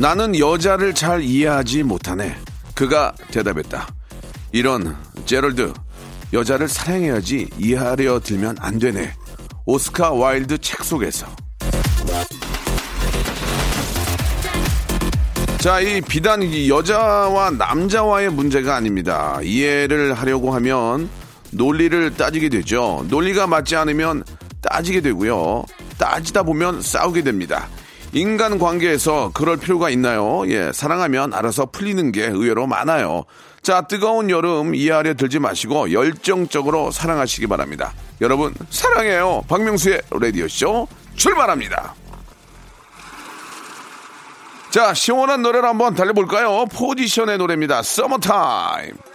나는 여자를 잘 이해하지 못하네 그가 대답했다 이런 제럴드 여자를 사랑해야지 이해하려 들면 안 되네 오스카 와일드 책 속에서 자, 이 비단 이 여자와 남자와의 문제가 아닙니다. 이해를 하려고 하면 논리를 따지게 되죠. 논리가 맞지 않으면 따지게 되고요. 따지다 보면 싸우게 됩니다. 인간 관계에서 그럴 필요가 있나요? 예, 사랑하면 알아서 풀리는 게 의외로 많아요. 자, 뜨거운 여름 이해하려 들지 마시고 열정적으로 사랑하시기 바랍니다. 여러분, 사랑해요. 박명수의 라디오쇼 출발합니다. 자, 시원한 노래를 한번 달려볼까요? 포지션의 노래입니다. 서머타임.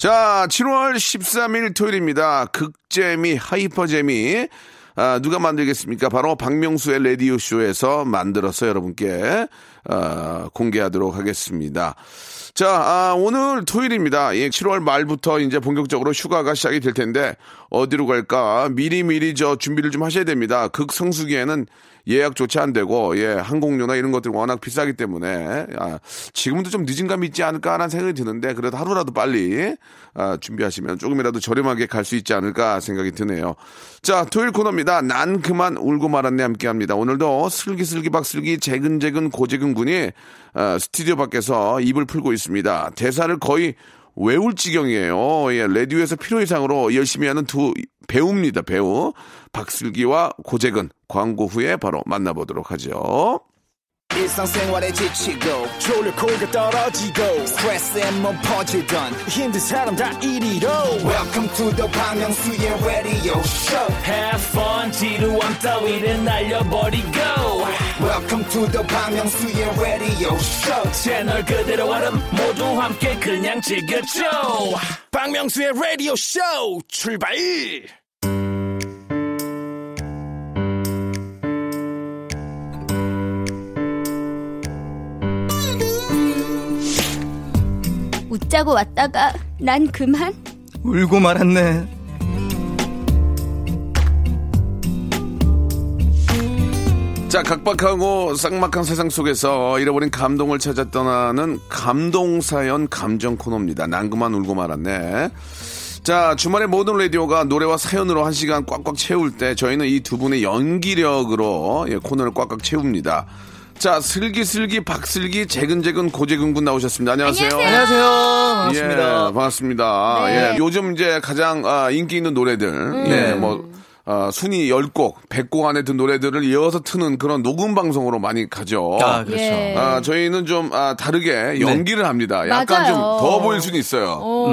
자, 7월 13일 토요일입니다. 극재미, 하이퍼재미. 아, 누가 만들겠습니까? 바로 박명수의 라디오쇼에서 만들어서 여러분께 아, 공개하도록 하겠습니다. 자, 아, 오늘 토요일입니다. 예, 7월 말부터 이제 본격적으로 휴가가 시작이 될 텐데 어디로 갈까 미리미리 저 준비를 좀 하셔야 됩니다. 극성수기에는 예약조차 안 되고 예 항공료나 이런 것들 워낙 비싸기 때문에 아, 지금도 좀 늦은 감이 있지 않을까라는 생각이 드는데 그래도 하루라도 빨리 아, 준비하시면 조금이라도 저렴하게 갈 수 있지 않을까 생각이 드네요. 자 토요일 코너입니다. 난 그만 울고 말았네 함께합니다. 오늘도 슬기슬기 박슬기 재근재근 고재근 군이 아, 스튜디오 밖에서 입을 풀고 있습니다. 대사를 거의 외울 지경이에요. 예, 라디오에서 필요 이상으로 열심히 하는 두 배우입니다. 배우 박슬기와 고재근 광고 후에 바로 만나보도록 하죠. 일상생활에 지치고, 졸려 코가 떨어지고, 스트레스에 몸 퍼지던, 힘든 사람 다 이리로. welcome to the Bang Myung-soo's radio show Have fun 지루함 따위를 날려버리고 welcome to the Bang Myung-soo's radio show 채널 그대로 얼음 모두 함께 그냥 즐겨줘 박명수의 라디오 쇼 출발! 웃자고 왔다가 난 그만 울고 말았네. 자, 각박하고 쌍막한 세상 속에서 잃어버린 감동을 찾아 떠나는 감동사연 감정 코너입니다. 난 그만 울고 말았네. 자, 주말에 모든 라디오가 노래와 사연으로 한 시간 꽉꽉 채울 때 저희는 이 두 분의 연기력으로 예, 코너를 꽉꽉 채웁니다. 자, 슬기슬기 박슬기 재근재근 고재근 군 나오셨습니다. 안녕하세요. 안녕하세요. 반갑습니다. 예, 반갑습니다. 네. 예, 요즘 이제 가장 아, 인기 있는 노래들, 예, 뭐, 아, 순위 10곡, 100곡 안에 든 노래들을 이어서 트는 그런 녹음 방송으로 많이 가죠. 아, 그렇죠. 예. 아, 저희는 좀 아, 다르게 연기를 합니다. 약간 맞아요. 좀더 보일 수는 있어요. 어.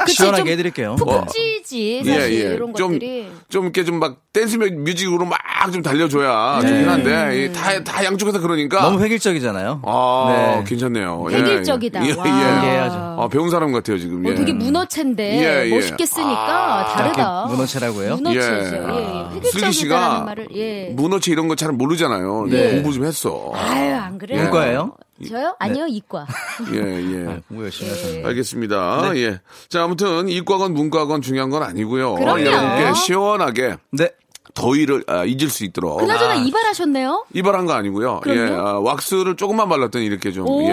그치, 시원하게 좀 해드릴게요. 푹푹 찌지 사실 이런 어. 좀, 것들이 좀 이렇게 좀 막 댄스 뮤- 뮤직으로 막 좀 달려줘야 좋긴 한데, 이 다, 다 양쪽에서 그러니까. 너무 획일적이잖아요. 아, 네. 괜찮네요. 예, 획일적이다. 예, 예. 와. 연기해야죠. 아, 배운 사람 같아요, 지금. 어, 예. 되게 문어체인데 예, 예. 멋있게 쓰니까 아, 다르다. 문어체라고요? 문어체 죠. 예. 예. 아, 슬기 씨가 말을 예. 문어체 이런 거 잘 모르잖아요. 네. 공부 좀 했어. 아유 안 그래요. 문과예요? 저요? 아니요 이과. 예, 예. 공부 열심히 하셨네. 알겠습니다. 예. 자, 아무튼 이과건 문과건 중요한 건 아니고요. 그럼요. 여러분께 시원하게 네. 더위를 아, 잊을 수 있도록 그나저나 이발하셨네요? 이발한 거 아니고요. 예, 그럼요? 아, 왁스를 조금만 발랐더니 이렇게 좀 오. 예,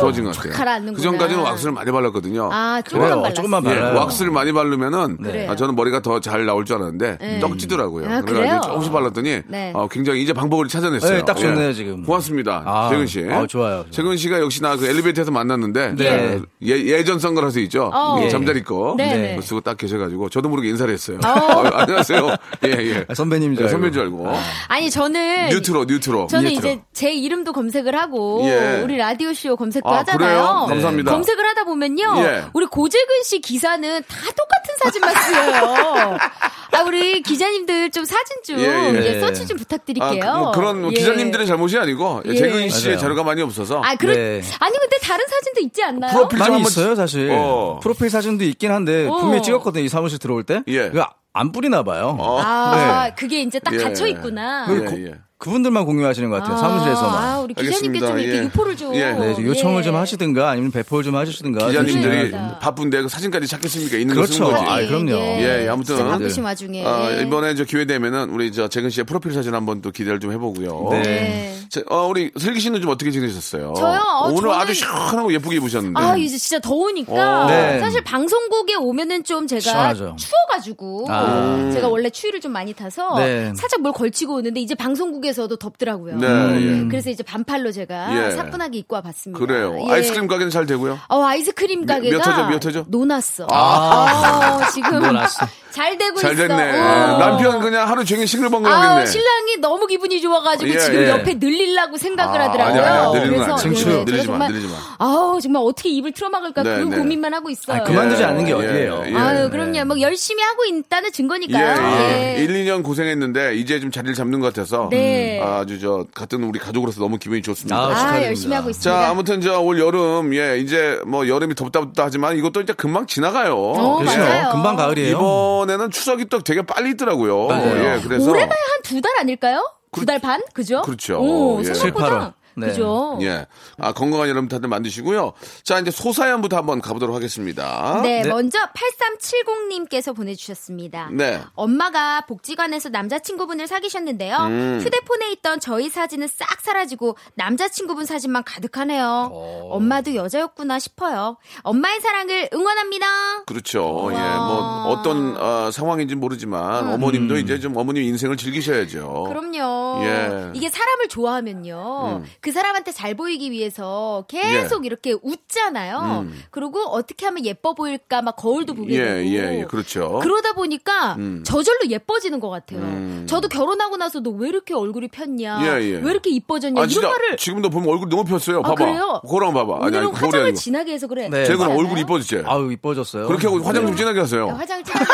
좋아진 것 같아요. 가라앉는구나. 그 전까지는 왁스를 많이 발랐거든요. 아, 조금 그래요. 발랐어요. 조금만 예, 발라요. 왁스를 많이 바르면은 그래요. 아, 저는 머리가 더 잘 나올 줄 알았는데 떡지더라고요. 아, 그래가지고? 조금씩 발랐더니 네. 어, 굉장히 이제 방법을 찾아냈어요. 네, 딱 좋네요, 지금. 고맙습니다. 아, 재근 씨. 아, 좋아요. 재근 씨가 역시나 그 엘리베이터에서 만났는데 네. 어, 예, 예전 선글라스 있죠. 어. 예, 예. 잠자리 거 네, 네. 그거 쓰고 딱 계셔가지고 저도 모르게 인사를 했어요. 어, 안녕하세요. 예, 예. 아, 선배님인 줄 네, 알고. 선배인 줄 알고. 아니, 저는. 뉴트로, 뉴트로. 저는 뉴트로. 이제 제 이름도 검색을 하고 예. 우리 라디오 쇼 검색도 아, 하잖아요. 그래요? 감사합니다. 검색을 하다 보면요, 예. 우리 고재근 씨 기사는 다 똑같은 사진만 쓰여요. 아 우리 기자님들 좀 사진 좀 예, 예. 예, 서치 좀 부탁드릴게요. 아, 그, 뭐 그런 뭐 예. 기자님들의 잘못이 아니고 예. 재근 씨의 맞아요. 자료가 많이 없어서 아 그런 네. 아니 근데 다른 사진도 있지 않나요? 프로필 좀 많이 한번 있어요, 사실. 어. 프로필 사진도 있긴 한데 어. 분명히 찍었거든요, 이 사무실 들어올 때. 예. 그거 안 뿌리나 봐요. 아 네. 그게 이제 딱 예. 갇혀 있구나. 예, 그 고- 예. 그분들만 공유하시는 것 같아요, 사무실에서만. 아, 우리 기자님께 알겠습니다. 좀 이렇게 예. 유포를 좀. 예. 네, 좀 요청을 예. 좀 하시든가 아니면 배포를 좀 하시든가. 기자님들이 좋습니다. 바쁜데 그 사진까지 찾겠습니까? 있는 그렇죠. 거지. 아, 그럼요. 예, 아무튼. 진짜 바쁘신 와중에. 아, 예. 이번에 저 기회 되면은 우리 저 재근 씨의 프로필 사진 한번 또 기대를 좀 해보고요. 네. 네. 자, 어, 우리 슬기 씨는 좀 어떻게 지내셨어요? 저요? 어, 오늘 저는- 아주 시원하고 예쁘게 입으셨는데. 아, 이제 진짜 더우니까. 어. 네. 사실 방송국에 오면은 좀 제가 시원하죠. 추워가지고. 아. 제가 원래 추위를 좀 많이 타서 네. 살짝 뭘 걸치고 오는데 이제 방송국에 서도 덥더라고요. 네, 음. 그래서 이제 반팔로 제가 예. 사뿐하게 입고 와봤습니다. 그래요. 예. 아이스크림 가게는 잘 되고요? 어, 아이스크림 몇- 가게가 몇 호죠, 몇 호죠? 노났어. 아, 지금 노났어. 잘 되고 잘 있어. 됐네. 어. 남편 그냥 하루 종일 싱글벙글 아, 하겠네. 신랑이 너무 기분이 좋아가지고 예, 지금 예. 옆에 늘리려고 생각을 아, 하더라고요. 아니야, 아니야. 그래서. 예, 제가 늘리지 마, 정말 늘리지 마. 아우 정말 어떻게 입을 틀어막을까 네, 그 네. 고민만 하고 있어요. 아, 그만두지 예, 않는 게 예, 어디예요. 예. 아유, 그럼요. 뭐 열심히 하고 있다는 증거니까요. 예, 예. 예. 1, 2년 고생했는데 이제 좀 자리를 잡는 것 같아서 네. 아주 저 같은 우리 가족으로서 너무 기분이 좋습니다. 아, 아, 축하드립니다. 열심히 하고 있습니다. 자, 아무튼 저 올 여름 예, 이제 뭐 여름이 덥다 덥다 하지만 이것도 이제 금방 지나가요. 어, 그렇죠. 맞아요. 금방 가을이에요. 이번에는 추석이 또 되게 빨리 있더라고요. 맞아요. 예, 그래서 올해 가야 한두 달 아닐까요? 두 달 반? 그죠? 그렇죠. 오, 예. 생각보다. 7, 8월. 네. 그죠? 예. 아, 건강한 여름 다들 만드시고요. 자, 이제 소사연부터 한번 가보도록 하겠습니다. 네, 네. 먼저 8370님께서 보내주셨습니다. 네. 엄마가 복지관에서 남자친구분을 사귀셨는데요. 음. 휴대폰에 있던 저희 사진은 싹 사라지고 남자친구분 사진만 가득하네요. 엄마도 여자였구나 싶어요. 엄마의 사랑을 응원합니다. 그렇죠. 예, 뭐 어떤 어, 상황인지 모르지만 어머님도 이제 좀 어머님 인생을 즐기셔야죠. 음. 그럼요. 예. 이게 사람을 좋아하면요. 그 사람한테 잘 보이기 위해서 계속 예. 이렇게 웃잖아요. 그리고 어떻게 하면 예뻐 보일까 막 거울도 보게 예, 되고. 예, 예, 그렇죠. 그러다 보니까 저절로 예뻐지는 것 같아요. 저도 결혼하고 나서도 왜 이렇게 얼굴이 폈냐, 음. 예, 예. 왜 이렇게 이뻐졌냐 아, 이런 진짜 말을 지금도 보면 얼굴 너무 폈어요. 아, 봐봐. 그래요? 그거랑 봐봐. 아니, 화장을 아니고. 진하게 해서 그래. 네. 제가 얼굴? 이뻐졌지? 아유, 이뻐졌어요. 그렇게 하고 화장 좀 네. 진하게 하세요. 네, 화장 진하게?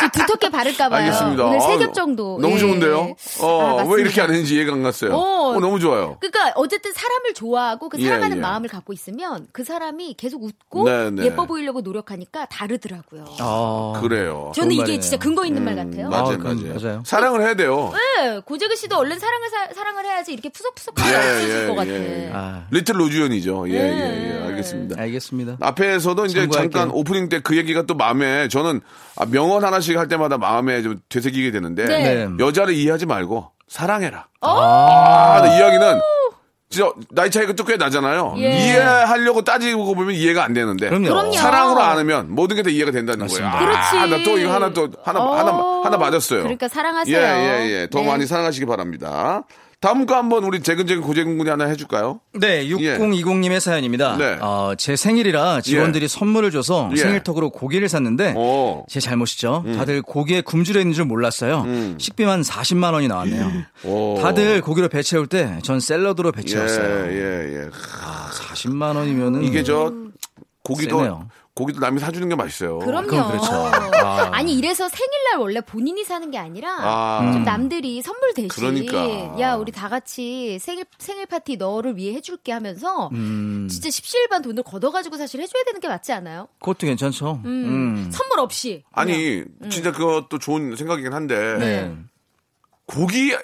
좀 두텁게 바를까봐요. 알겠습니다. 오늘 세 아유, 겹 정도. 너무 예. 좋은데요? 아, 어, 맞습니다. 왜 이렇게 안 했는지 이해가 안 갔어요. 어. 어, 너무 좋아요. 그러니까 어쨌든 사람을 좋아하고 그 예, 사랑하는 예. 마음을 갖고 있으면 그 사람이 계속 웃고 네, 네. 예뻐 보이려고 노력하니까 다르더라고요. 아, 그래요. 저는 이게 말이네요. 진짜 근거 있는 말 같아요. 맞아요, 아, 그럼 맞아요. 맞아요. 사랑을 해야 돼요. 네, 고재근 씨도 얼른 사랑을 사, 랑을 해야지 이렇게 푸석푸석 예, 없어질 예, 것 같아. 예. 아, 리틀 로즈연이죠. 예, 예, 네. 예. 알겠습니다. 알겠습니다. 앞에서도 이제 참고할게요. 잠깐 오프닝 때 그 얘기가 또 마음에 저는 아, 명언 하나씩 할 때마다 마음에 좀 되새기게 되는데 네. 네. 여자를 이해하지 말고 사랑해라. 어? 아, 근데 이야기는 진짜 나이 차이가 또 꽤 나잖아요. 예. 이해하려고 따지고 보면 이해가 안 되는데 그럼요. 그럼요. 사랑으로 안으면 모든 게 다 이해가 된다는 맞습니다. 거예요. 그렇지. 아, 나또 이거 하나 또 하나 어. 하나 하나 맞았어요. 그러니까 사랑하세요. 예, 예, 예. 더 네. 많이 사랑하시기 바랍니다. 다음 거 한번 우리 재근재근 고재근 군이 하나 해줄까요? 네, 6020님의 사연입니다. 네. 어, 제 생일이라 직원들이 선물을 줘서 예. 생일턱으로 고기를 샀는데 오. 제 잘못이죠. 다들 고기에 굶주려 있는 줄 몰랐어요. 식비만 40만 원이 나왔네요. 오. 다들 고기로 배 채울 때 전 샐러드로 배 예, 채웠어요. 예, 예. 아, 40만 원이면은 이게 저 고기도 세네요. 고기도 남이 사주는 게 맛있어요. 그럼요. 그렇죠. 아. 아니 이래서 생일날 원래 본인이 사는 게 아니라 아. 좀 남들이 선물 대신 그러니까. 야 우리 다 같이 생일 생일 파티 너를 위해 해줄게 하면서 음, 진짜 십시일반 돈을 걷어가지고 사실 해줘야 되는 게 맞지 않아요? 그것도 괜찮죠. 음. 선물 없이 아니 진짜 그것도 좋은 생각이긴 한데 네. 고기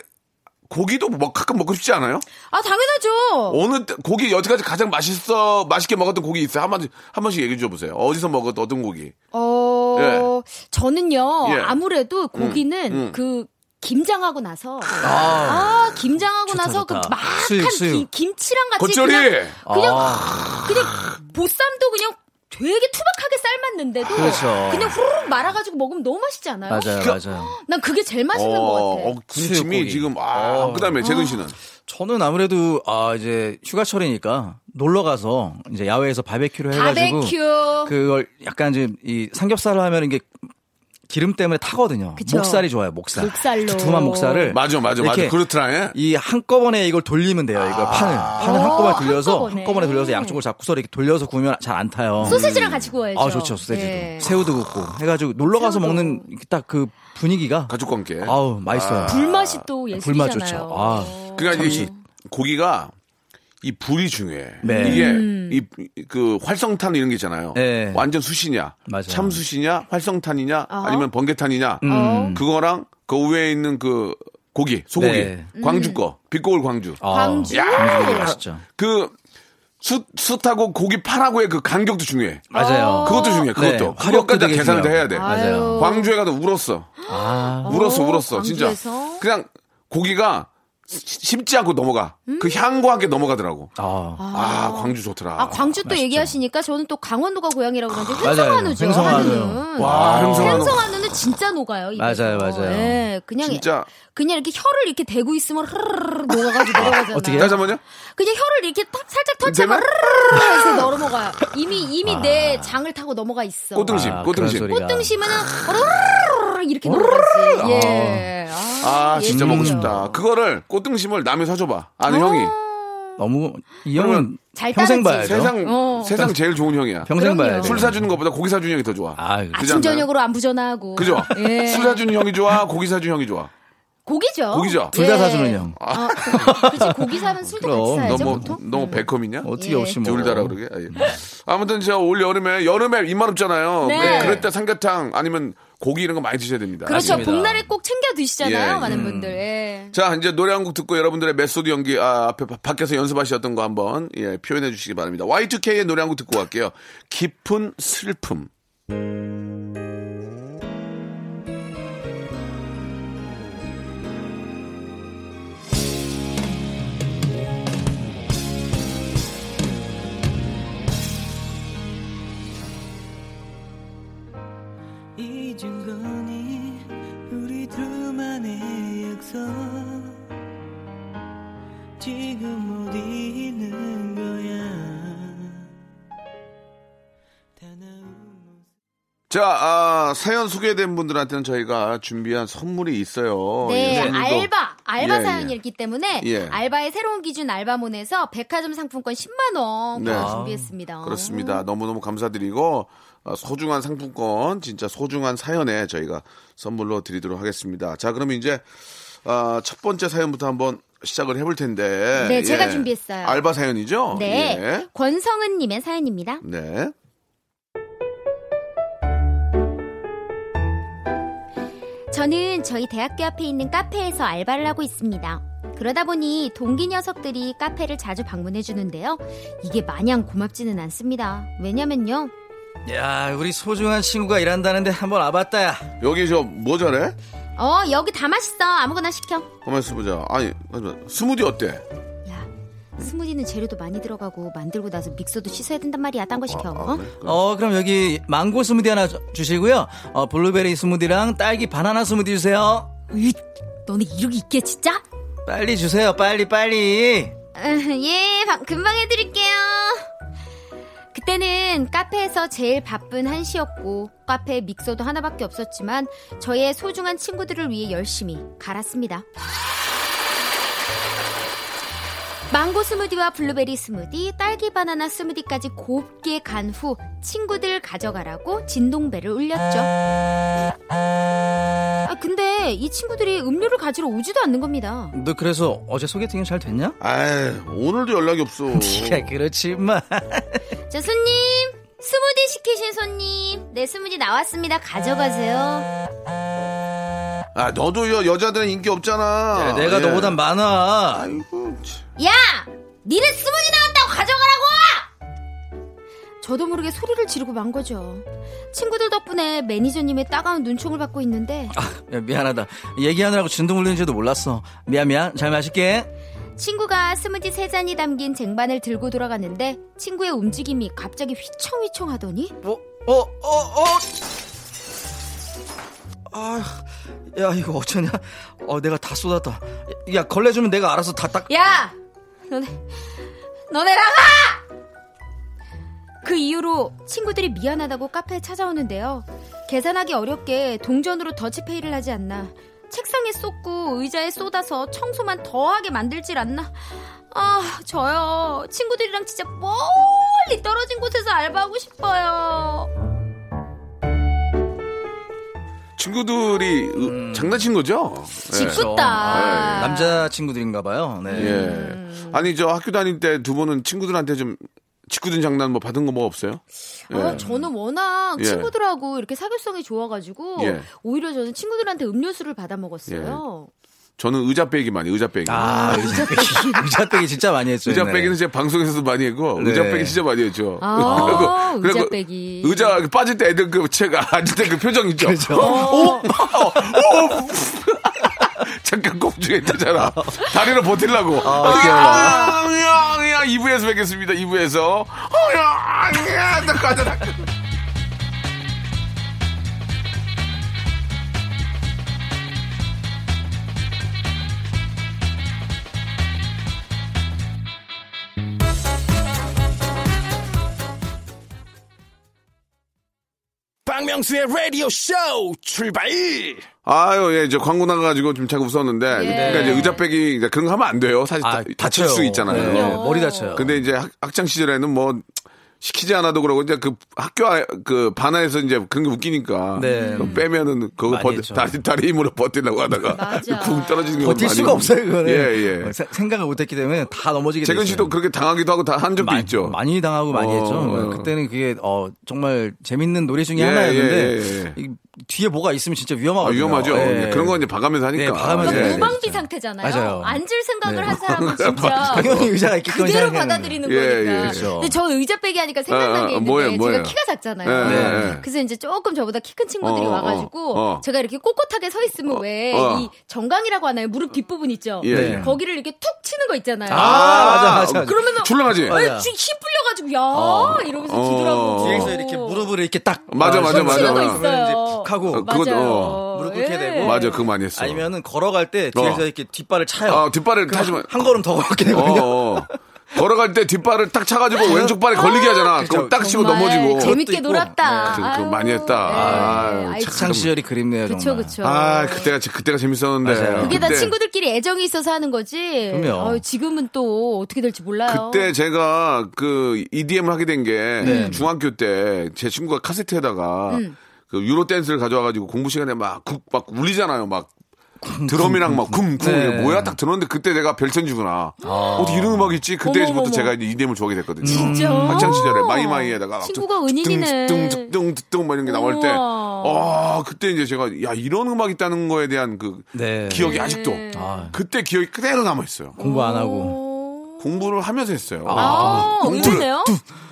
고기도 뭐 가끔 먹고 싶지 않아요? 아, 당연하죠. 어느 때- 고기 여태까지 가장 맛있어 맛있게 먹었던 고기 있어요? 한 번씩 한 번씩 얘기해 줘 보세요. 어디서 먹었던 어떤 고기? 어, 예. 저는요, 예. 아무래도 고기는 음. 그, 김장하고 나서 아, 김장하고 좋다, 나서 좋다. 그 막한 김치랑 같이 겉절이! 그냥 그냥 아. 그냥 보쌈도 그냥 되게 투박하게 삶았는데도 그렇죠. 그냥 후루룩 말아가지고 먹으면 너무 맛있지 않아요? 맞아요, 그- 맞아요. 난 그게 제일 맛있는 것 같아. 어, 군침이. 지금 아 어. 그다음에 재근 씨는 저는 아무래도 아 이제 휴가철이니까 놀러 가서 이제 야외에서 바베큐를 해가지고 바베큐. 그걸 약간 이제 이 삼겹살을 하면 이게 기름 때문에 타거든요. 그쵸. 목살이 좋아요, 목살. 목살로. 두툼한 목살을 맞아 맞아 맞아 이렇게 그렇더라. 예? 이 한꺼번에 이걸 돌리면 돼요. 이거 판을 판을 한꺼번에 어, 돌려서 한꺼번에. 한꺼번에 돌려서 양쪽을 잡고서 이렇게 돌려서 구우면 잘 안 타요. 소세지랑 같이 구워야죠. 아 좋죠 소세지도 예. 새우도 굽고 해가지고 놀러 가서 새우도. 먹는 딱 그 분위기가 가족과 함께. 아우 맛있어요. 불맛이 또 예술이잖아요. 불맛 좋죠. 아. 그러니까 이. 고기가 이 불이 중요해. 네. 이게 음. 이그 활성탄 이런 게 있잖아요. 네. 완전 숯이냐, 맞아요. 참숯이냐, 활성탄이냐, 어허. 아니면 번개탄이냐. 음. 그거랑 그 위에 있는 그 고기, 소고기, 네. 광주 거, 빛고울 광주. 아, 광주. 광주 되게 맛있죠. 그 숯, 숯하고 고기 파라고의 그 간격도 중요해. 맞아요. 그것도 중요해. 그것도. 네, 그것까지 다 계산을 다. 해야 돼. 맞아요. 광주에 가도 울었어. 아, 울었어, 어, 울었어. 진짜. 광주에서? 그냥 고기가 시- 쉽지 않고 넘어가. 그 향과 함께 넘어가더라고. 아, 아, 광주 좋더라. 아, 광주 또 얘기하시니까 저는 또 강원도가 고향이라고 그러는데 맞아요. 횡성한우죠. 횡성한우. 와, 횡성한우. 횡성한우는 진짜 녹아요. 입에서. 맞아요, 맞아요. 예, 그냥 진짜. 그냥 이렇게 혀를 이렇게 대고 있으면 흐르르 녹아가지고 내려가잖아요. 어떻게 해요? 다시 한번요? 그냥 혀를 이렇게 탁 살짝 터치하면? 흐르르 해서 넘어가요. 이미 이미 내 장을 타고 넘어가 있어. 꽃등심, 아, 꽃등심. 꽃등심은 흐르르 이렇게 넘어가지. 예. 아, 진짜 예술이죠. 먹고 싶다. 그거를 꽃 등심을 남이 사줘봐. 아는 형이. 너무 이 그러면 형은 잘 평생. 봐야죠. 세상, 어. 세상 제일 좋은 형이야. 평생. 봐야 돼. 술 사주는 것보다 고기 사주는 형이 더 좋아. 아, 그지 아침? 저녁으로 안부 전화하고. 그죠? 예. 술 사주는 형이 좋아, 고기 사주는 형이 좋아. 고기죠. 고기죠? 둘다 예. 사주는 형. 아, 그치 고기 사면 술도 그럼, 같이 사야죠 너무, 보통. 너무 백컴이냐? 어떻게 예. 없이 뭐. 둘 다라 그러게. 아, 예. 아무튼 제가 올 여름에 여름에 입맛 없잖아요. 네. 그럴 때 삼계탕 아니면 고기 이런 거 많이 드셔야 됩니다. 그렇죠. 맞습니다. 복날에 꼭 챙겨 드시잖아요. 예. 많은 분들. 예. 자 이제 노래 한 곡 듣고 여러분들의 메소드 연기 아, 앞에 바- 밖에서 연습하셨던 거 한번 예, 표현해 주시기 바랍니다. Y2K의 노래 한 곡 듣고 갈게요. 깊은 슬픔. 약속 지금 어디 있는 거야 자 아, 사연 소개된 분들한테는 저희가 준비한 선물이 있어요. 네, 예, 알바, 알바 예, 사연이었기 때문에 예. 알바의 새로운 기준 알바몬에서 백화점 상품권 10만 원 네. 준비했습니다. 그렇습니다. 너무너무 감사드리고 어, 소중한 상품권 진짜 소중한 사연에 저희가 선물로 드리도록 하겠습니다. 자 그러면 이제 어, 첫 번째 사연부터 한번 시작을 해볼 텐데. 네, 제가 예. 준비했어요. 알바 사연이죠? 네, 예. 권성은님의 사연입니다. 네. 저는 저희 대학교 앞에 있는 카페에서 알바를 하고 있습니다. 그러다 보니 동기 녀석들이 카페를 자주 방문해 주는데요. 이게 마냥 고맙지는 않습니다. 왜냐면요. 야, 우리 소중한 친구가 일한다는데 한번 와봤다, 야. 여기 저 뭐 잘해? 어, 여기 다 맛있어. 아무거나 시켜. 가만 있어보자. 아니. 스무디 어때? 야, 스무디는 재료도 많이 들어가고 만들고 나서 믹서도 씻어야 된단 말이야. 딴 거 시켜. 아, 어? 그래? 어, 그럼 여기 망고 스무디 하나 주- 주시고요. 어, 블루베리 스무디랑 딸기 바나나 스무디 주세요. 으이, 너네 이러기 있게 진짜? 빨리 주세요, 빨리, 빨리. 음, 예, 방- 금방 해드릴게요. 그때는 카페에서 제일 바쁜 한시였고 카페에 믹서도 하나밖에 없었지만 저의 소중한 친구들을 위해 열심히 갈았습니다. 망고 스무디와 블루베리 스무디, 딸기 바나나 스무디까지 곱게 간 후 친구들 가져가라고 진동벨을 울렸죠. 아, 근데 이 친구들이 음료를 가지러 오지도 않는 겁니다. 너 그래서 어제 소개팅이 잘 됐냐? 아이 오늘도 연락이 없어. 야, 그렇지, 마. 자, 손님! 스무디 시키신 손님! 네, 스무디 나왔습니다. 가져가세요. 아, 너도 여, 여자들은 인기 없잖아. 네, 내가 예. 너보단 많아. 아이고, 참. 야! 니네 스무디 나왔다고 가져가라고! 저도 모르게 소리를 지르고 만 거죠. 친구들 덕분에 매니저님의 따가운 눈총을 받고 있는데 야, 미안하다. 얘기하느라고 진동 울리는지도 몰랐어. 미안 미안. 잘 마실게. 친구가 스무디 세 잔이 담긴 쟁반을 들고 돌아갔는데 친구의 움직임이 갑자기 휘청휘청 하더니 어, 어, 어, 어. 아, 야 이거 어쩌냐? 어, 내가 다 쏟았다. 야 걸레 주면 내가 알아서 다 딱. 야! 너네 너네 나가! 그 이후로 친구들이 미안하다고 카페에 찾아오는데요. 계산하기 어렵게 동전으로 더치페이를 하지 않나. 책상에 쏟고 의자에 쏟아서 청소만 더하게 만들질 않나. 아, 저요. 친구들이랑 진짜 멀리 떨어진 곳에서 알바하고 싶어요. 친구들이 으, 장난친 거죠? 예. 짓궂다. 남자 친구들인가 봐요. 네. 예. 아니, 저 학교 다닐 때 두 분은 친구들한테 좀 짓궂은 장난 뭐 받은 거 뭐 없어요? 예. 아, 저는 워낙 예. 친구들하고 이렇게 사교성이 좋아가지고 예. 오히려 저는 친구들한테 음료수를 받아 먹었어요. 저는 의자 빼기 많이, 의자 빼기. 아, 의자 빼기. 의자 빼기 진짜 많이 했죠. 의자 옛날에. 빼기는 제가 방송에서도 많이 했고, 네. 의자 빼기 진짜 많이 했죠. 아, 그리고- 의자 그리고 빼기. 의자 빠질 때 애들 그 체가 앉을 때 그 표정 있죠? 그죠. 오! 오! 잠깐 꼼중에 있다잖아. 다리로 버틸라고. 야, 야, 야, 2부에서 뵙겠습니다. 2부에서. 야, 야, 나 가자. 박명수의 라디오 쇼 출발! 아유, 예, 저 광고 나가가지고 좀 자꾸 웃었는데. 그러니까 이제 의자 빼기, 그러니까 그런 거 하면 안 돼요. 사실 아, 다, 다칠 수 있잖아요. 네, 머리 다쳐요. 근데 이제 학, 학창 시절에는 뭐 시키지 않아도 그러고 이제 그 학교 아- 그 반화에서 이제 그런 게 웃기니까 네. 빼면은 그거 많이 버, 했죠. 다리 다리 힘으로 버티려고 하다가. 쿵 떨어지는 거 버틸 수가 없어요, 그거는. 예, 예. 세- 생각을 못했기 때문에 다 넘어지게 재근 됐어요. 씨도 그렇게 당하기도 하고 다 한 적도 많이, 있죠. 많이 당하고 많이 어, 했죠. 어. 그때는 그게 어 정말 재밌는 노래 중에 예, 하나였는데 예, 예, 예. 이 뒤에 뭐가 있으면 진짜 아, 위험하거든요. 위험하죠. 예. 예, 그런 거 이제 봐가면서 하니까. 네, 봐가면서 예. 해야 돼요. 무방비 진짜. 상태잖아요. 맞아요. 앉을 생각을 네. 한 사람은 진짜 당연히 의자가 있겠거니 그대로. 받아들이는 예, 거니까. 예, 그렇죠. 근데 저 의자 빼기 하니까 생각난 어, 어, 게 있는데 뭐예요, 제가 뭐예요? 키가 작잖아요. 예, 예, 예. 그래서 이제 조금 저보다 키 큰 친구들이 어, 어, 와가지고 어. 제가 이렇게 꼿꼿하게 서 있으면 왜이 어. 정강이라고 하나요? 무릎 뒷부분 있죠. 예, 예. 거기를 이렇게 툭 치는 거 있잖아요. 아, 맞아, 맞아. 맞아. 그러면은 출렁하지? 힘 풀려가지고 야 이러면서 어. 뒤돌아보고 뒤에서 이렇게 무릎을 이렇게 딱 맞아, 맞아, 맞아. 맞아. 이제 푹 하고 어, 그거. 어. 무릎 꿇게 예. 되고. 맞아, 그거 많이 했어. 아니면은 걸어갈 때 뒤에서 어. 이렇게 뒷발을 차요. 아, 뒷발을 타지만. 한 걸음 더 걷게 어, 되거든요. 어. 걸어갈 때 뒷발을 딱 차가지고 왼쪽 발에 걸리게 하잖아. 그렇죠. 그럼 딱 치고 넘어지고. 재밌게. 놀았다. 네. 그거 아유, 많이 했다. 아유, 아이, 학창 시절이 그립네요, 그쵸 정말. 그쵸. 아, 그때가, 그때가 재밌었는데. 맞아요. 그게 다 그때- 친구들끼리 애정이 있어서 하는 거지. 그럼요. 아유, 지금은 또 어떻게 될지 몰라요. 그때 제가 그 EDM을 하게 된 게 네. 중학교 때 제 친구가 카세트에다가 음. 그 Euro dance를 가져와가지고 공부 시간에 막, 국, 막 울리잖아요. 막 드럼이랑 막 쿵쿵 네. 뭐야 딱 들었는데 그때 내가 별천지구나. 어떻게 이런 음악 있지? 그때부터. 제가 이제 EDM을 좋아하게 됐거든요. 진짜? 학창 시절에 마이마이에다가 친구가 은인이네. 뚱뚱뚱뚱 막 이런 게 나올 때. 아 그때 이제 제가 야 이런 음악 있다는 거에 대한 그 네. 기억이 아직도 아. 그때 기억이 그대로 남아 있어요. 공부 안 하고. 공부를 하면서 했어요. 아, 공부를- 의외네요.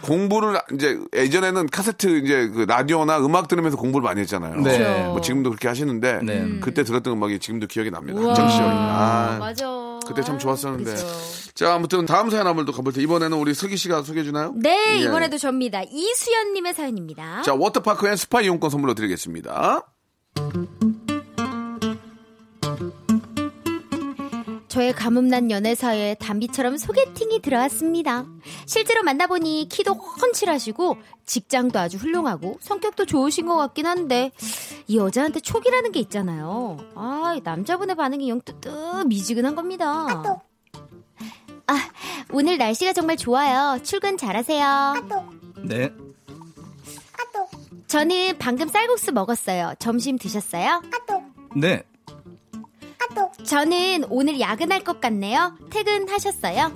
공부를 이제 예전에는 카세트 이제 그 라디오나 음악 들으면서 공부를 많이 했잖아요. 네. 그렇죠. 뭐 지금도 그렇게 하시는데 네. 그때 들었던 음악이 지금도 기억이 납니다. 시절에. 아, 맞아. 그때 참 좋았었는데. 그죠. 자, 아무튼 다음 사연 한번 또 가볼 때 이번에는 우리 슬기 씨가 소개해 주나요? 네, 예. 이번에도 접니다. 이수연 님의 사연입니다. 자, 워터파크 and 스파 이용권 선물로 드리겠습니다. 저의 가뭄난 연애사에 담비처럼 소개팅이 들어왔습니다. 실제로 만나보니 키도 훤칠하시고 직장도 아주 훌륭하고 성격도 좋으신 것 같긴 한데 이 여자한테 촉이라는 게 있잖아요. 아, 이 남자분의 반응이 영 뜨뜻 미지근한 겁니다. 아, 오늘 날씨가 정말 좋아요. 출근 잘하세요. 네. 저는 방금 쌀국수 먹었어요. 점심 드셨어요? 네. 저는 오늘 야근할 것 같네요. 퇴근하셨어요?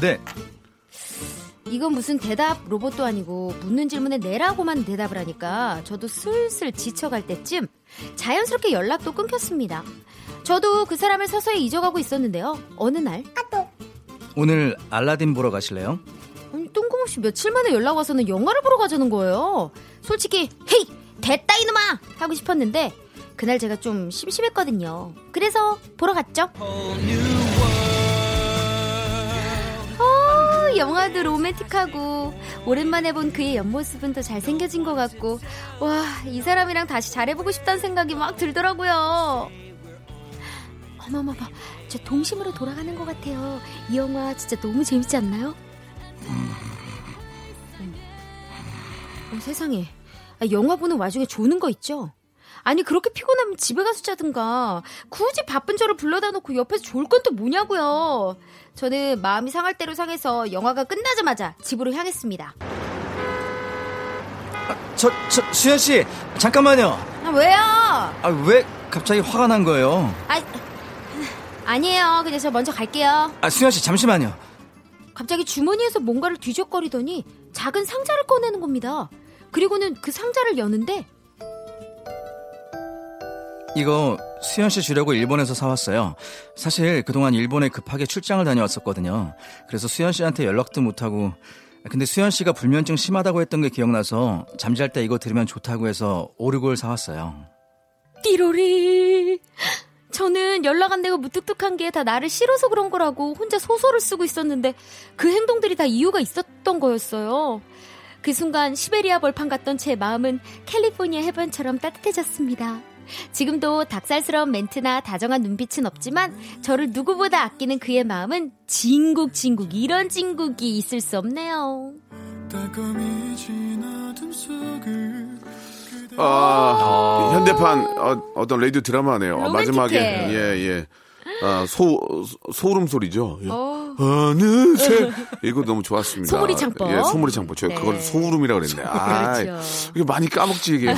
네. 이건 무슨 대답 로봇도 아니고 묻는 질문에 내라고만 대답을 하니까 저도 슬슬 지쳐갈 때쯤 자연스럽게 연락도 끊겼습니다. 저도 그 사람을 서서히 잊어가고 있었는데요. 어느 날 오늘 알라딘 보러 가실래요? 아니, 뜬금없이 며칠 만에 연락 와서는 영화를 보러 가자는 거예요. 솔직히 헤이 됐다 이놈아 하고 싶었는데 그날 제가 좀 심심했거든요. 그래서 보러 갔죠. 어, 영화도 로맨틱하고 오랜만에 본 그의 옆모습은 더 잘생겨진 것 같고 와 이 사람이랑 다시 잘해보고 싶다는 생각이 막 들더라고요. 어머머머 저 동심으로 돌아가는 것 같아요. 이 영화 진짜 너무 재밌지 않나요? 어, 세상에 아, 영화 보는 와중에 조는 거 있죠? 아니 그렇게 피곤하면 집에 가서 자든가 굳이 바쁜 저를 불러다 놓고 옆에서 졸건또 뭐냐고요 저는 마음이 상할 대로 상해서 영화가 끝나자마자 집으로 향했습니다 저, 저 수현 씨 잠깐만요. 아, 왜요? 아, 왜 갑자기 화가 난 거예요? 아, 아니에요 그냥 저 먼저 갈게요 아, 수현 씨 잠시만요. 갑자기 주머니에서 뭔가를 뒤적거리더니 작은 상자를 꺼내는 겁니다 그리고는 그 상자를 여는데 이거 수현 씨 주려고 일본에서 사왔어요. 사실 그동안 일본에 급하게 출장을 다녀왔었거든요. 그래서 수현 씨한테 연락도 못하고 근데 수현 씨가 불면증 심하다고 했던 게 기억나서 잠잘 때 이거 들으면 좋다고 해서 오르골 사왔어요. 띠로리. 저는 연락 안 되고 무뚝뚝한 게 다 나를 싫어서 그런 거라고 혼자 소설을 쓰고 있었는데 그 행동들이 다 이유가 있었던 거였어요. 그 순간 시베리아 벌판 같던 제 마음은 캘리포니아 해변처럼 따뜻해졌습니다. 지금도 닭살스러운 멘트나 다정한 눈빛은 없지만 저를 누구보다 아끼는 그의 마음은 진국 진국 이런 진국이 있을 수 없네요. 아, 현대판 어, 떤 라디오 드라마네요. 아, 로맨틱해. 마지막에 예 예. 아, 소 소름 소리죠. 예. 어. 어느새 이거 너무 좋았습니다. 소머리 창법. 예, 소머리 창법. 제가 네. 그걸 소울음이라 그랬네. 아, 그렇죠. 이게 많이 까먹지 이게 아,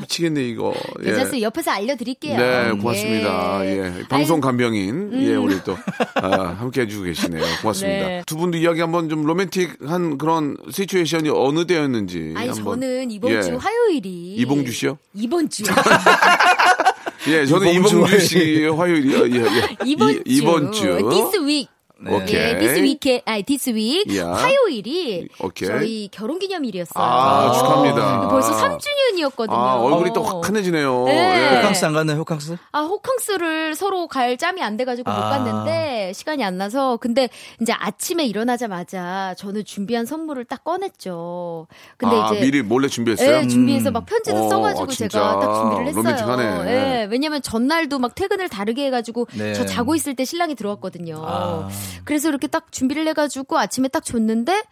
미치겠네 이거. 예. 괜찮습니다. 옆에서 알려드릴게요. 네, 고맙습니다. 예. 예. 방송 간병인, 예, 우리 또, 아, 함께 해주고 계시네요. 고맙습니다. 네. 두 분도 이야기 한번 좀 로맨틱한 그런 시츄에이션이 어느 때였는지. 아니 한번. 저는 이번 예. 주 화요일이 이봉주 씨요? 이번 주 예, 저는 이봉주 씨 화요일이요. 예, 예. 이번 이, 주 이번 주. this week 오케이. 예, this week 아니 this week 야. 화요일이 오케이. 저희 결혼 기념일이었어요. 아, 축하합니다. 벌써 3주년이었거든요. 아, 얼굴이 또 환해지네요. 네. 예. 호캉스 안 갔나요, 호캉스? 아, 호캉스를 서로 갈 짬이 안 돼가지고 못 아. 갔는데, 시간이 안 나서. 근데 이제 아침에 일어나자마자 저는 준비한 선물을 딱 꺼냈죠. 근데 아, 이제. 미리 몰래 준비했어요? 예, 준비해서 막 편지도 어, 써가지고 아, 제가 딱 준비를 했어요. 로맨틱하네. 예, 왜냐면 전날도 막 퇴근을 다르게 해가지고 네. 저 자고 있을 때 신랑이 들어왔거든요. 아. 그래서 이렇게 딱 준비를 해가지고 아침에 딱 줬는데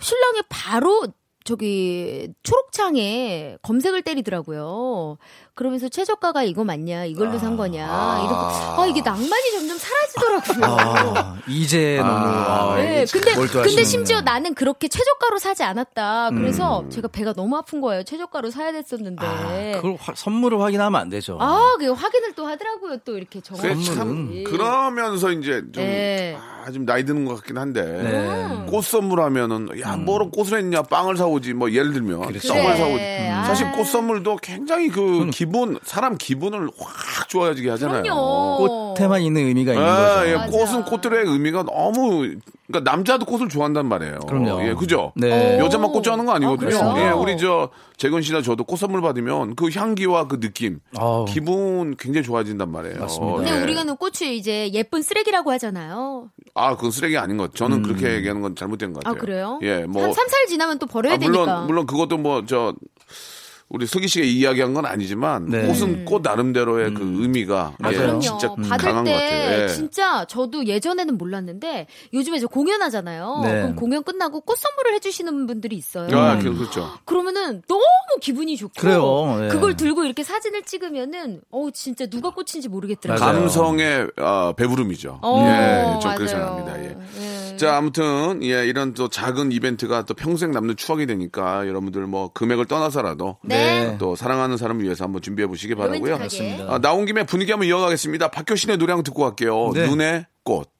신랑이 바로 저기 초록창에 검색을 때리더라고요. 그러면서 최저가가 이거 맞냐, 이걸로 산 거냐, 이렇게 아 이게 낭만이 점점 사라지더라고요. 아, 이제 너무. 아, 네, 참 근데 몰두하시는구나. 근데 심지어 나는 그렇게 최저가로 사지 않았다. 그래서 음. 제가 배가 너무 아픈 거예요. 최저가로 사야 됐었는데. 아, 그걸 화- 선물을 확인하면 안 되죠. 아, 그 확인을 또 하더라고요. 또 이렇게 그래, 정확히. 참, 선물은. 그러면서 이제 좀, 네. 아, 좀 나이 드는 것 같긴 한데. 네. 꽃 선물하면은, 야, 뭐로 꽃을 했냐, 빵을 사오지, 뭐, 예를 들면. 그렇죠. 떡을 그래. 사오지. 아. 사실 꽃 선물도 굉장히 그 기분, 사람 기분을 확 좋아지게 하잖아요. 그럼요. 꽃에만 있는 의미가 있는 아, 거죠. 예, 맞아. 꽃은 꽃들의 의미가 너무 그러니까 남자도 꽃을 좋아한단 말이에요. 그럼요. 예, 그죠? 네. 오. 여자만 꽃 좋아하는 거 아니거든요. 아? 예, 우리 저 재건 씨나 저도 꽃 선물 받으면 그 향기와 그 느낌, 아우. 기분 굉장히 좋아진단 말이에요. 맞습니다. 근데 예. 우리가 는 꽃이 이제 예쁜 쓰레기라고 하잖아요. 아, 그건 쓰레기 아닌 것. 저는 그렇게 얘기하는 건 잘못된 것 아, 같아요. 그래요? 예, 뭐 한 3, 4일 지나면 또 버려야 아, 물론 되니까. 물론 그것도 뭐 저 우리 석기 씨가 이야기한 건 아니지만 네. 꽃은 꽃 나름대로의 그 의미가 예, 맞아요. 그럼요. 진짜 받을 강한 것때 같아요. 예. 진짜 저도 예전에는 몰랐는데 요즘에 저 공연하잖아요. 네. 그럼 공연 끝나고 꽃 선물을 해주시는 분들이 있어요. 아, 그- 그렇죠. 그러면은 너무 기분이 좋고 그래요, 네. 그걸 들고 이렇게 사진을 찍으면은 어 진짜 누가 꽃인지 모르겠더라고요. 감성의 어, 배부름이죠. 어, 예, 좀 그렇게 맞아요. 생각합니다. 예. 예. 자, 아무튼 예, 이런 또 작은 이벤트가 또 평생 남는 추억이 되니까 여러분들 뭐 금액을 떠나서라도 네. 또 사랑하는 사람을 위해서 한번 준비해 보시기 바라고요. 로맨틱하게. 아, 나온 김에 분위기 한번 이어가겠습니다. 박효신의 노래 한번 듣고 갈게요. 네. 눈의 꽃.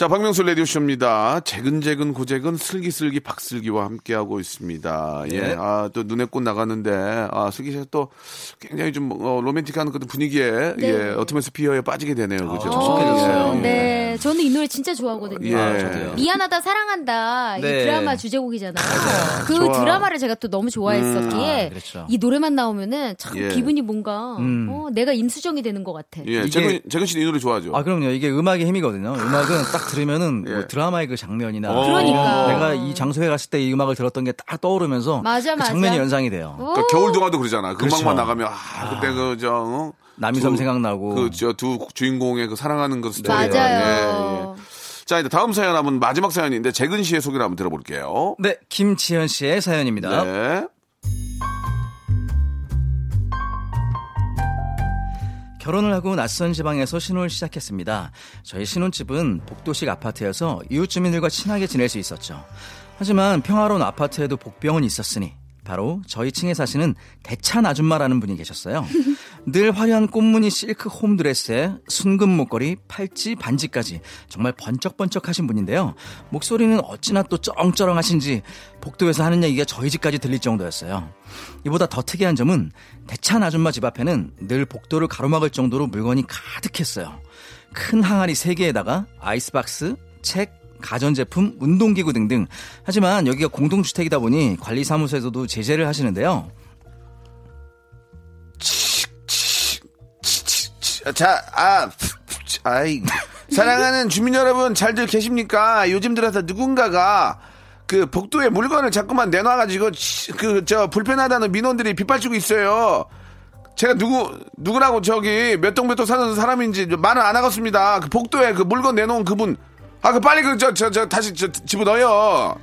자, 박명수 라디오쇼입니다. 재근재근 고재근 슬기슬기 박슬기와 함께하고 있습니다. 예. 네. 아, 또 눈에 꽃 나가는데, 아, 슬기 씨가 또 굉장히 좀, 어, 로맨틱한 그 분위기에, 네. 예, 어쩌면서 피어에 빠지게 되네요. 그죠? 좀 속해졌어요. 예. 네, 저는 이 노래 진짜 좋아하거든요. 예. 아, 저도요. 미안하다 사랑한다 이 네. 드라마 주제곡이잖아요. 그 좋아. 드라마를 제가 또 너무 좋아했었기에 아, 그렇죠. 이 노래만 나오면은 참 예. 기분이 뭔가 음. 어, 내가 임수정이 되는 것 같아. 예, 이게- 재근, 재근 씨는 이 노래 좋아하죠? 아 그럼요. 이게 음악의 힘이거든요. 음악은 딱 들으면은 예. 뭐 드라마의 그 장면이나 어. 그러니까. 내가 이 장소에 갔을 때 이 음악을 들었던 게 딱 떠오르면서 맞아, 그 맞아. 장면이 연상이 돼요. 오. 그 겨울 동화도 그러잖아. 그 그렇죠. 음악만 나가면, 아, 그때 그, 저, 어? 남이섬 두- 생각나고. 그, 저, 두 주인공의 그 사랑하는 그 스토리. 맞아요. 자, 이제 다음 사연 한번 마지막 사연인데, 재근 씨의 소개를 한번 들어볼게요. 네, 김지현 씨의 사연입니다. 네. 결혼을 하고 낯선 지방에서 신혼을 시작했습니다. 저희 신혼집은 복도식 아파트여서 이웃 주민들과 친하게 지낼 수 있었죠. 하지만 평화로운 아파트에도 복병은 있었으니 바로 저희 층에 사시는 대찬 아줌마라는 분이 계셨어요. 늘 화려한 꽃무늬 실크 홈드레스에 순금 목걸이, 팔찌, 반지까지 정말 번쩍번쩍하신 분인데요. 목소리는 어찌나 또 쩌렁쩌렁하신지 복도에서 하는 얘기가 저희 집까지 들릴 정도였어요. 이보다 더 특이한 점은 대찬 아줌마 집 앞에는 늘 복도를 가로막을 정도로 물건이 가득했어요. 큰 항아리 3개에다가 아이스박스, 책, 가전제품, 운동기구 등등. 하지만 여기가 공동주택이다 보니 관리사무소에서도 제재를 하시는데요. 자, 아, 아이, 사랑하는 주민 여러분 잘들 계십니까? 요즘 들어서 누군가가 그 복도에 물건을 자꾸만 내놔가지고 그 저 불편하다는 민원들이 빗발치고 있어요. 제가 누구 누구라고 저기 몇 동 몇 동 사는 사람인지 말은 안 하겠습니다. 그 복도에 그 물건 내놓은 그분 아 그 빨리 그 저 저 저 다시 저 집어넣어요.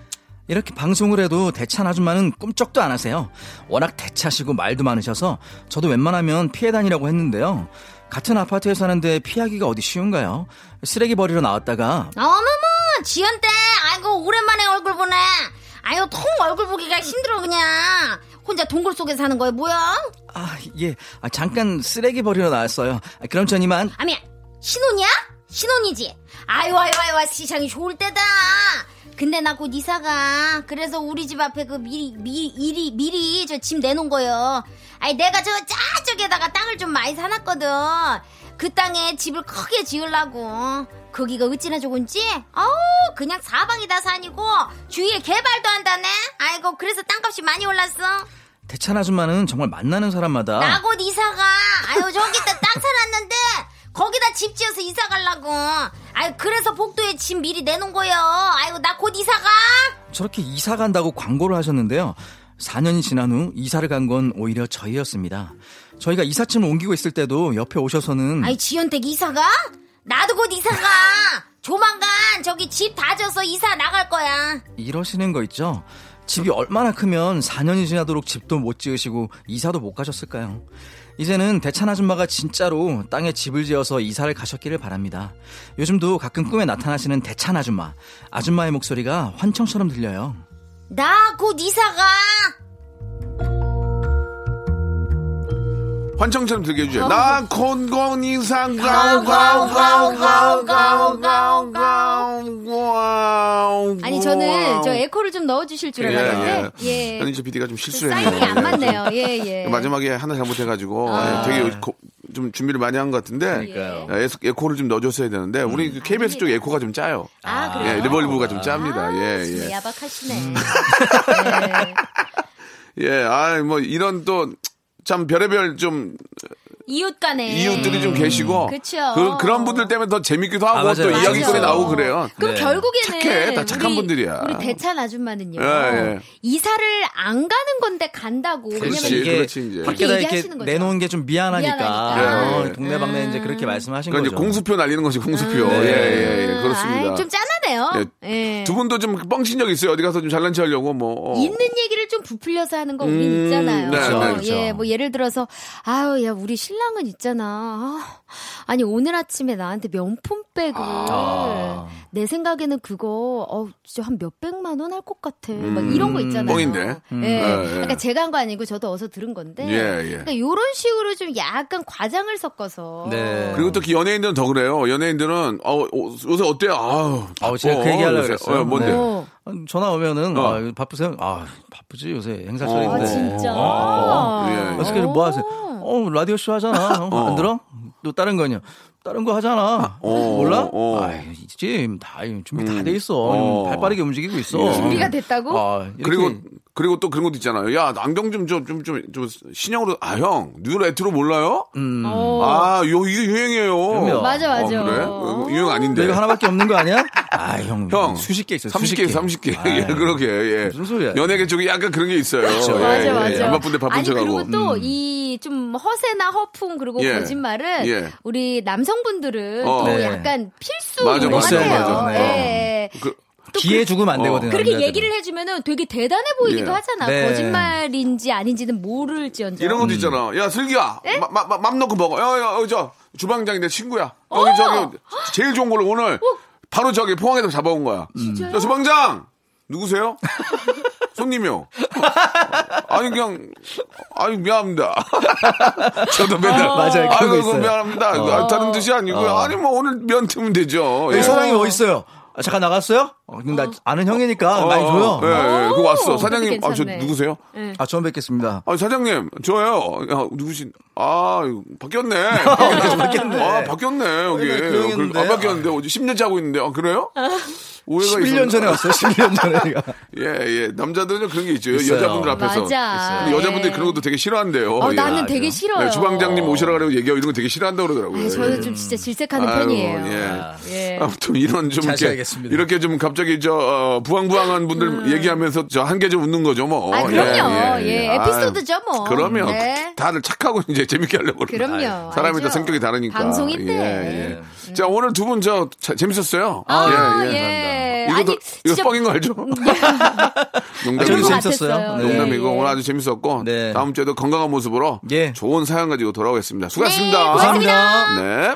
이렇게 방송을 해도 대찬 아줌마는 꿈쩍도 안 하세요. 워낙 대차시고 말도 많으셔서 저도 웬만하면 피해 다니라고 했는데요. 같은 아파트에 사는데 피하기가 어디 쉬운가요? 쓰레기 버리러 나왔다가 어머머, 지연 댁, 아이고, 오랜만에 얼굴 보네. 아유, 통 얼굴 보기가 힘들어, 그냥. 혼자 동굴 속에 사는 거야, 뭐야? 아, 예. 아, 잠깐 쓰레기 버리러 나왔어요. 아, 그럼 전 이만 아니, 신혼이야? 신혼이지? 아유, 아유, 아유, 세상이 좋을 때다. 근데 나 곧 이사가. 그래서 우리 집 앞에 그 미리, 미리, 미리, 미리 저 집 내놓은 거요. 아니, 내가 저 저쪽에다가 땅을 좀 많이 사놨거든. 그 땅에 집을 크게 지으려고. 거기가 어찌나 좋은지? 아우, 그냥 사방이 다 산이고, 주위에 개발도 한다네? 아이고, 그래서 땅값이 많이 올랐어. 대찬 아줌마는 정말 만나는 사람마다 나 곧 이사가. 아유, 저기다 땅 사놨는데, 거기다 집 지어서 이사 가려고. 아유, 그래서 복도에 집 미리 내놓은 거요. 아유, 나 곧 이사 가. 저렇게 이사 간다고 광고를 하셨는데요. 4년이 지난 후 이사를 간 건 오히려 저희였습니다. 저희가 이삿짐을 옮기고 있을 때도 옆에 오셔서는 아이, 지연댁 이사가? 나도 곧 이사가. 조만간 저기 집 다 져서 이사 나갈 거야. 이러시는 거 있죠? 집이 얼마나 크면 4년이 지나도록 집도 못 지으시고 이사도 못 가셨을까요? 이제는 대찬 아줌마가 진짜로 땅에 집을 지어서 이사를 가셨기를 바랍니다. 요즘도 가끔 꿈에 나타나시는 대찬 아줌마. 아줌마의 목소리가 환청처럼 들려요. 나 곧 이사가. 환청처럼 들게 해주세요. 어. 나 콘곤 이 상 가오, 가오, 가오, 가오, 가오, 가오, 가오 아니, 저는 저 에코를 좀 넣어주실 줄 알았는데, 예. 아니 저 PD가 좀 실수했네요. 사인이 안 맞네요. 예, 예. 마지막에 하나 잘못해가지고 아. 예, 되게 고- 좀 준비를 많이 한 것 같은데. 예, 에코를 좀 넣어줬어야 되는데 우리 그 KBS 쪽 에코가 좀 짜요. 아, 예, 그래요? 리벌브가 좀 짭니다. 아, 예, 예. 야박하시네. 음. 네. 예, 아, 뭐 이런 또 참 별의별 좀 이웃 간에. 이웃들이 좀 계시고 음. 그쵸. 그, 런 분들 때문에 더 재밌기도 하고 아, 맞아요. 또 이야기거리. 나오고 그래요. 그럼 네. 결국에는 착해. 다 착한 우리, 분들이야. 우리 대찬 아줌마는요. 예, 예. 이사를 안 가는 건데 간다고. 그렇지. 왜냐면 그렇지, 이제. 밖에다 이렇게. 내놓은 게 좀 미안하니까, 미안하니까. 어, 네. 동네방네 이제 그렇게 말씀하신 그러니까 거죠. 이제 공수표 날리는 것이 공수표. 네. 예, 예, 예. 그렇습니다. 아이, 좀 짠 하네요. 예. 예. 두 분도 좀 뻥친 적 있어요? 어디 가서 좀 잘난 체 하려고 뭐. 어. 있는 얘기를 좀 부풀려서 하는 거 우린 음, 있잖아요. 네, 네, 그렇죠. 예, 뭐 예를 들어서 아유, 야 우리 신랑 신랑은 있잖아. 아, 아 니 오늘 아침에 나한테 명품백을 아. 내 생각에는 그거 어 진짜 한 몇백만 원 할 것 같아. 막 이런 거 있잖아요. 뻥인데? 예. 예, 예. 그러니까 제가 한 거 아니고 저도 어서 들은 건데. 예, 예. 그러니까 이런 식으로 좀 약간 과장을 섞어서. 네. 그리고 특히 연예인들은 더 그래요. 연예인들은 어, 어, 요새 어때요? 아우, 아 우, 제가 그. 얘기하려고 요새. 그랬어요. 어, 뭔데? 네. 어. 아, 전화 오면은 어. 아, 바쁘세요? 아 바쁘지 요새 어. 행사철인데. 아 진짜. 어, 예. 그래서 그냥 뭐 하세요? 어 라디오 쇼 하잖아. 어, 안 들어? 또 다른 거냐? 다른 거 하잖아. 어, 몰라? 어. 아 지금 다 준비 다 음. 돼 있어. 어. 발 빠르게 움직이고 있어. 준비가 됐다고? 아, 이렇게 그리고 그리고 또 그런 것도 있잖아요. 야 안경 좀 좀 좀 좀 좀 신형으로 아 형 new retro 몰라요? 어. 아요 이게 유행이에요. 그럼요. 맞아, 맞아. 어, 그래? 어, 유행 아닌데. 내가 하나밖에 없는 거 아니야? 아, 형. 형 수십 개 있어요. 30개, 30개. 예, 아유, 그러게. 예. 무슨 소리야. 연예계 쪽에 약간 그런 게 있어요. 예, 맞아, 예, 맞아. 예. 안 바쁜데 바쁜 아니, 척하고. 그리고 또이좀 허세나 허풍 그리고 예. 거짓말은 예. 우리 남성분들은 어. 또 네. 약간 필수 맞아, 맞아. 맞아. 예. 그, 또 기회 그- 주면 안 되거든요. 그렇게 남자들은. 얘기를 해주면은 되게 대단해 보이기도 예. 하잖아. 네. 거짓말인지 아닌지는 모를지언정. 이런 음. 것도 있잖아. 야, 슬기야. 예? 마, 마, 마, 맘 놓고 먹어. 야, 야, 어, 저, 주방장이 내 친구야. 어! 여기 저기, 제일 좋은 걸로 오늘, 바로 저기 포항에서 잡아온 거야. 진짜요? 저 주방장! 누구세요? 손님이요. 아니, 그냥, 아니, 미안합니다. 저도 맨날. 맞아요. 아이고, 있어요. 미안합니다. 아, 다른 뜻이 아니고요. 아니, 뭐, 오늘 면 트면 되죠. 여기 예. 사장님 어디 있어요? 아, 잠깐 나갔어요? 어, 근데 나 아는 형이니까 어, 많이 줘요. 예, 예. 그거 왔어. 오, 사장님, 아, 저 괜찮네. 누구세요? 아, 처음 뵙겠습니다. 아, 사장님, 저요. 야, 누구신, 아, 바뀌었네. 바뀌었네. 아, 바뀌었네, 여기. 네, 그 형이었는데. 안 바뀌었는데, 어제 10년째 하고 있는데, 아, 그래요? 오해가 11년 전에 왔어요. 11년 전에. 예, 예. 남자들은 그런 게 있죠. 있어요. 여자분들 앞에서. 맞아. 근데 여자분들이 예. 그런 것도 되게 싫어한대요. 어, 예. 나는 되게 싫어요. 네, 주방장님 오시라 그러고 얘기하고 이런 거 되게 싫어한다고 그러더라고요. 아니, 저는 좀 진짜 질색하는 아유, 편이에요. 예. 예. 아무튼 이런 좀 이렇게. 이렇게 좀 갑자기 저 어, 부황부황한 분들 얘기하면서 저한개좀 웃는 거죠 뭐. 음. 아, 그럼요. 예, 아, 에피소드죠, 뭐. 그러면 네. 다들 착하고 이제 재밌게 하려고 그럼요. 거예요. 사람이 또 알죠. 성격이 다르니까. 방송인데. 예, 예. 자 오늘 두 분 저 재밌었어요. 아, 예, 예. 예. 이것도 아니, 이거 진짜 뻥인 거 알죠? 아, 농담이고. 저도 것 재밌었어요. 네. 농담이고 예, 예. 오늘 아주 재밌었고 네. 다음 주에도 건강한 모습으로 예. 좋은 사연 가지고 돌아오겠습니다. 수고하셨습니다. 네, 고맙습니다. 네.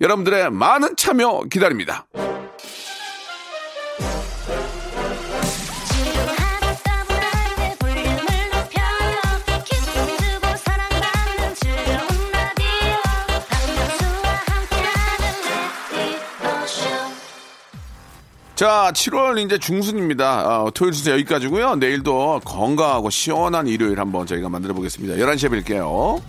여러분들의 많은 참여 기다립니다. 자, 7월 이제 중순입니다. 어, 토요일 순서 여기까지고요. 내일도 건강하고 시원한 일요일 한번 저희가 만들어 보겠습니다. 11시에 뵐게요.